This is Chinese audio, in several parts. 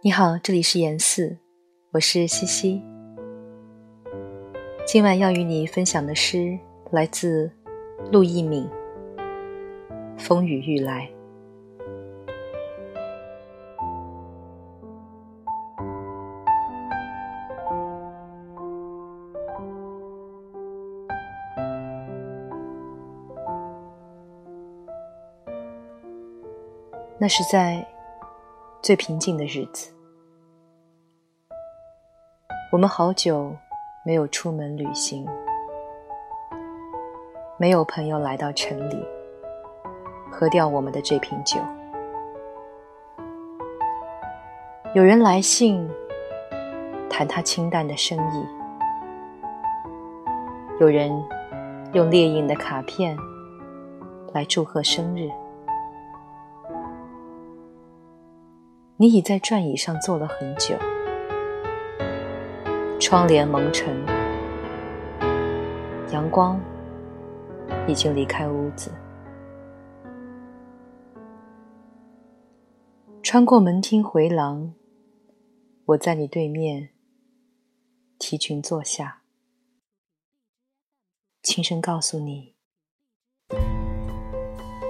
你好，这里是言四，我是西西。今晚要与你分享的诗来自陆一敏，《风雨欲来》。那是在最平静的日子。我们好久没有出门旅行，没有朋友来到城里喝掉我们的这瓶酒。有人来信谈他清淡的生意，有人用猎印的卡片来祝贺生日。你已在转椅上坐了很久。窗帘蒙尘，阳光已经离开屋子。穿过门厅回廊，我在你对面提裙坐下，轻声告诉你：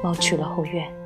猫去了后院。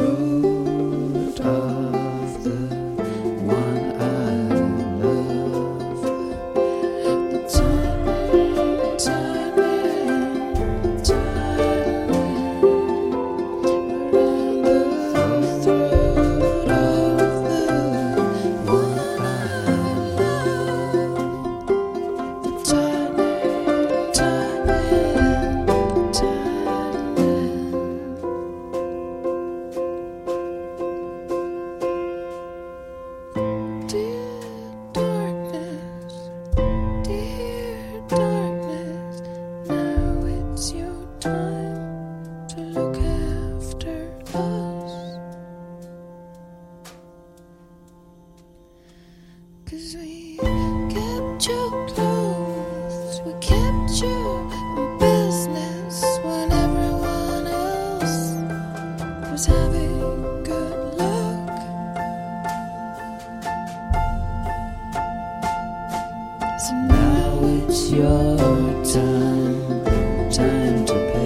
time to look after we kept we kept business when everyone else was having good luck. So now it's your time time to pay.